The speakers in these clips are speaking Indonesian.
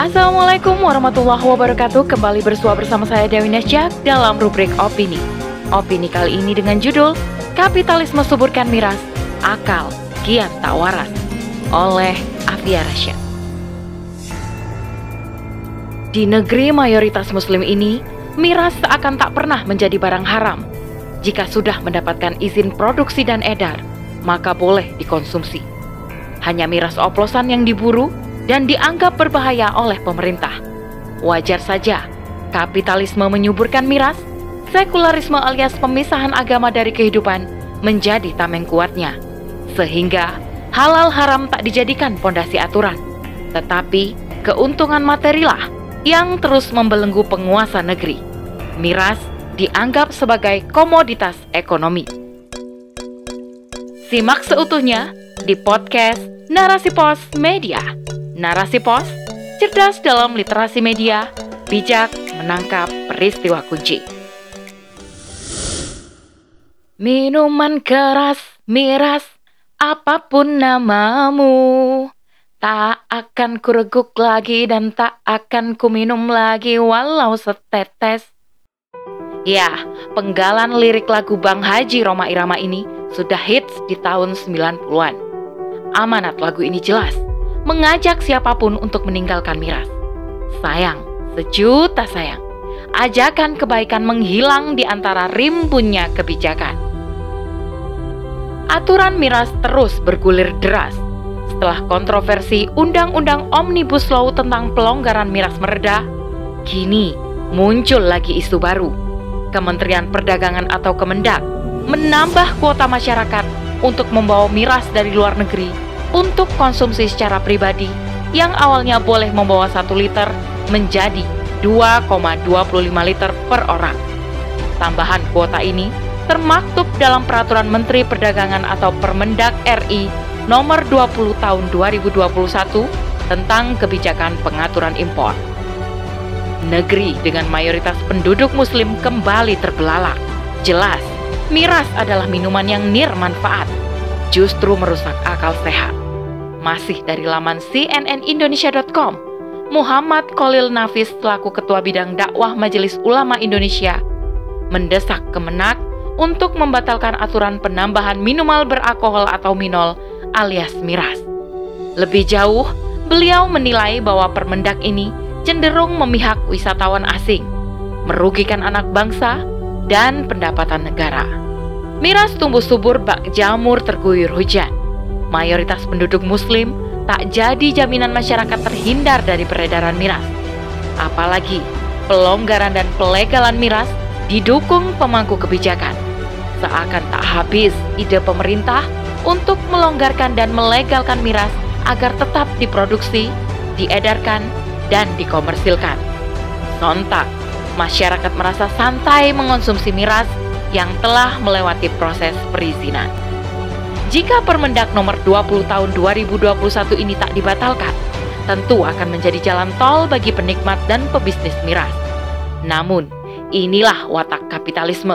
Assalamualaikum warahmatullahi wabarakatuh. Kembali bersua bersama saya Dewi Nesjak dalam rubrik Opini. Opini kali ini dengan judul Kapitalisme Suburkan Miras, Akal, Kian Tak Waras Oleh Afia Rasya Di negeri mayoritas muslim ini Miras seakan tak pernah menjadi barang haram. Jika sudah mendapatkan izin produksi dan edar Maka boleh dikonsumsi. Hanya miras oplosan yang diburu dan dianggap berbahaya oleh pemerintah. Wajar saja, kapitalisme menyuburkan miras, sekularisme alias pemisahan agama dari kehidupan menjadi tameng kuatnya. Sehingga halal haram tak dijadikan pondasi aturan, tetapi keuntungan materilah yang terus membelenggu penguasa negeri. Miras dianggap sebagai komoditas ekonomi. Simak seutuhnya di podcast Narasi Pos Media. Narasi Pos, cerdas dalam literasi media, bijak menangkap peristiwa kunci. Minuman keras, miras, apa pun namamu, tak akan kureguk lagi dan tak akan kuminum lagi walau setetes. Ya, penggalan lirik lagu Bang Haji Roma Irama ini sudah hits di tahun 90-an. Amanat lagu ini jelas, mengajak siapa pun untuk meninggalkan miras. Sayang, sejuta sayang. Ajakan kebaikan menghilang di antara rimbunnya kebijakan. Aturan miras terus bergulir deras. Setelah kontroversi Undang-Undang Omnibus Law tentang pelonggaran miras mereda, kini muncul lagi isu baru. Kementerian Perdagangan atau Kemendak menambah kuota masyarakat untuk membawa miras dari luar negeri untuk konsumsi secara pribadi yang awalnya boleh membawa 1 liter menjadi 2,25 liter per orang. Tambahan kuota ini termaktub dalam Peraturan Menteri Perdagangan atau Permendak RI nomor 20 tahun 2021 tentang kebijakan pengaturan impor. Negeri dengan mayoritas penduduk muslim kembali terbelalak. Jelas, miras adalah minuman yang nir manfaat, justru merusak akal sehat. Masih dari laman cnnindonesia.com, Muhammad Kolil Nafis selaku Ketua Bidang Dakwah Majelis Ulama Indonesia mendesak Kemenak untuk membatalkan aturan penambahan minimal beralkohol atau minol alias miras. Lebih jauh, beliau menilai bahwa Permendak ini cenderung memihak wisatawan asing, merugikan anak bangsa, dan pendapatan negara. Miras tumbuh subur bak jamur terguyur hujan mayoritas penduduk muslim tak jadi jaminan masyarakat terhindar dari peredaran miras. Apalagi pelonggaran dan pelegalan miras didukung pemangku kebijakan. Seakan tak habis ide pemerintah untuk melonggarkan dan melegalkan miras agar tetap diproduksi, diedarkan, dan dikomersilkan. Sontak, masyarakat merasa santai mengonsumsi miras yang telah melewati proses perizinan. Jika Permendak nomor 20 tahun 2021 ini tak dibatalkan, tentu akan menjadi jalan tol bagi penikmat dan pebisnis miras. Namun, inilah watak kapitalisme.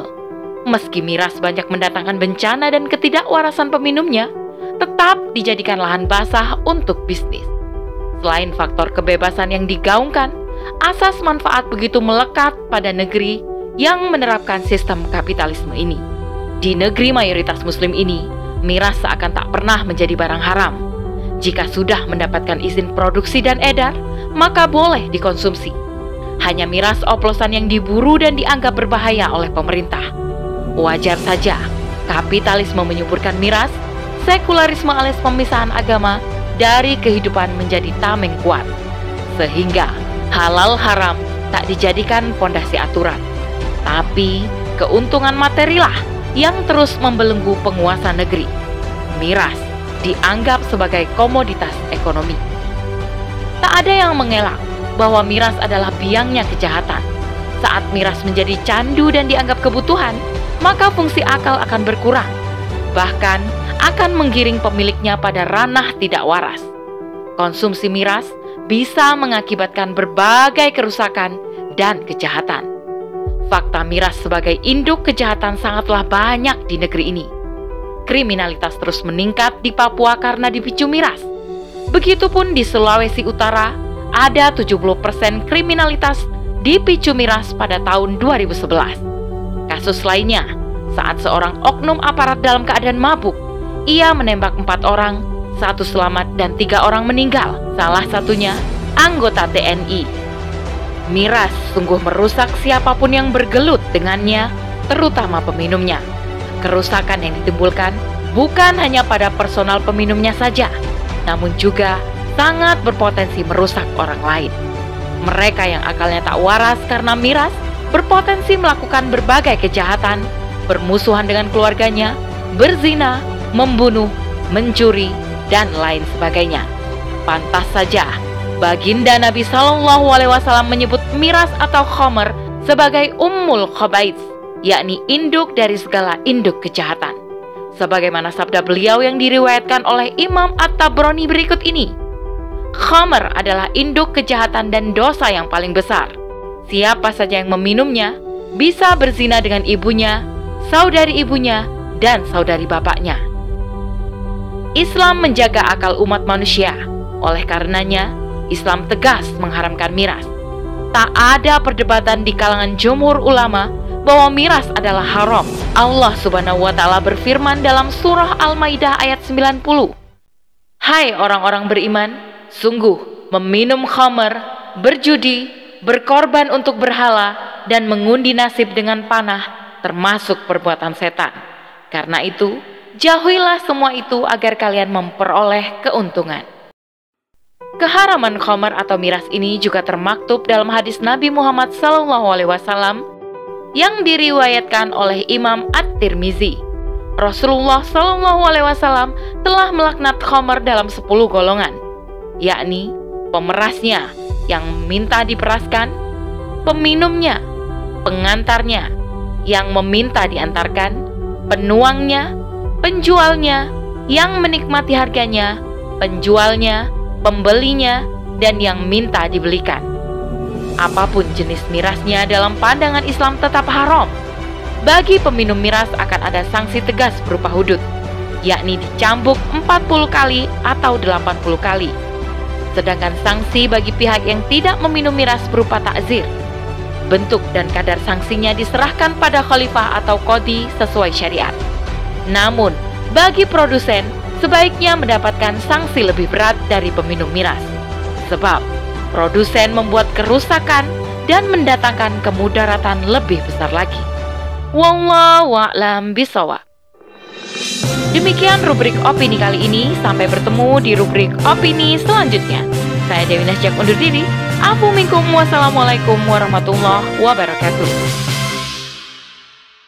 Meski miras banyak mendatangkan bencana dan ketidakwarasan peminumnya, tetap dijadikan lahan basah untuk bisnis. Selain faktor kebebasan yang digaungkan, asas manfaat begitu melekat pada negeri yang menerapkan sistem kapitalisme ini. Di negeri mayoritas muslim ini, miras seakan tak pernah menjadi barang haram. Jika sudah mendapatkan izin produksi dan edar, maka boleh dikonsumsi. Hanya miras oplosan yang diburu dan dianggap berbahaya oleh pemerintah. Wajar saja, kapitalisme menyuburkan miras, sekularisme alias pemisahan agama dari kehidupan menjadi tameng kuat. Sehingga halal haram tak dijadikan pondasi aturan. Tapi keuntungan materilah yang terus membelenggu penguasa negeri. Miras dianggap sebagai komoditas ekonomi. Tak ada yang mengelak bahwa miras adalah biangnya kejahatan. Saat miras menjadi candu dan dianggap kebutuhan, maka fungsi akal akan berkurang. Bahkan akan menggiring pemiliknya pada ranah tidak waras. Konsumsi miras bisa mengakibatkan berbagai kerusakan dan kejahatan. Fakta miras sebagai induk kejahatan sangatlah banyak di negeri ini. Kriminalitas terus meningkat di Papua karena dipicu miras. Begitupun di Sulawesi Utara, ada 70% kriminalitas dipicu miras pada tahun 2011. Kasus lainnya, saat seorang oknum aparat dalam keadaan mabuk, ia menembak empat orang, satu selamat dan tiga orang meninggal, salah satunya anggota TNI. Miras sungguh merusak siapa pun yang bergelut dengannya, terutama peminumnya. Kerusakan yang ditimbulkan bukan hanya pada personal peminumnya saja, namun juga sangat berpotensi merusak orang lain. Mereka yang akalnya tak waras karena miras berpotensi melakukan berbagai kejahatan, bermusuhan dengan keluarganya, berzina, membunuh, mencuri, dan lain sebagainya. Pantas saja Baginda Nabi Shallallahu Alaihi Wasallam menyebut miras atau khomer sebagai ummul khabais, yakni induk dari segala induk kejahatan. Sebagaimana sabda beliau yang diriwayatkan oleh Imam At-Tabrani berikut ini. Khomer adalah induk kejahatan dan dosa yang paling besar. Siapa saja yang meminumnya bisa berzina dengan ibunya, saudari ibunya, dan saudari bapaknya. Islam menjaga akal umat manusia. Oleh karenanya, Islam tegas mengharamkan miras. Tak ada perdebatan di kalangan jumhur ulama bahwa miras adalah haram. Allah Subhanahu wa taala berfirman dalam surah Al-Maidah ayat 90. Hai orang-orang beriman, sungguh meminum khamar, berjudi, berkorban untuk berhala dan mengundi nasib dengan panah termasuk perbuatan setan. Karena itu, jauhilah semua itu agar kalian memperoleh keuntungan. Keharaman khomer atau miras ini juga termaktub dalam hadis Nabi Muhammad SAW yang diriwayatkan oleh Imam At-Tirmizi. Rasulullah SAW telah melaknat khomer dalam 10 golongan, yakni pemerasnya yang minta diperaskan, peminumnya, pengantarnya yang meminta diantarkan, penuangnya, penjualnya yang menikmati harganya, penjualnya, pembelinya, dan yang minta dibelikan. Apa pun jenis mirasnya dalam pandangan Islam tetap haram. Bagi peminum miras akan ada sanksi tegas berupa hudud, yakni dicambuk 40 kali atau 80 kali. Sedangkan sanksi bagi pihak yang tidak meminum miras berupa takzir. Bentuk dan kadar sanksinya diserahkan pada khalifah atau kodi sesuai syariat. Namun, bagi produsen sebaiknya mendapatkan sanksi lebih berat dari peminum miras. Sebab produsen membuat kerusakan dan mendatangkan kemudaratan lebih besar lagi. Wallahu a'lam bisawab. Demikian rubrik opini kali ini. Sampai bertemu di rubrik opini selanjutnya. Saya Dewi Nasjak undur diri. Afu minkum wassalamualaikum warahmatullahi wabarakatuh.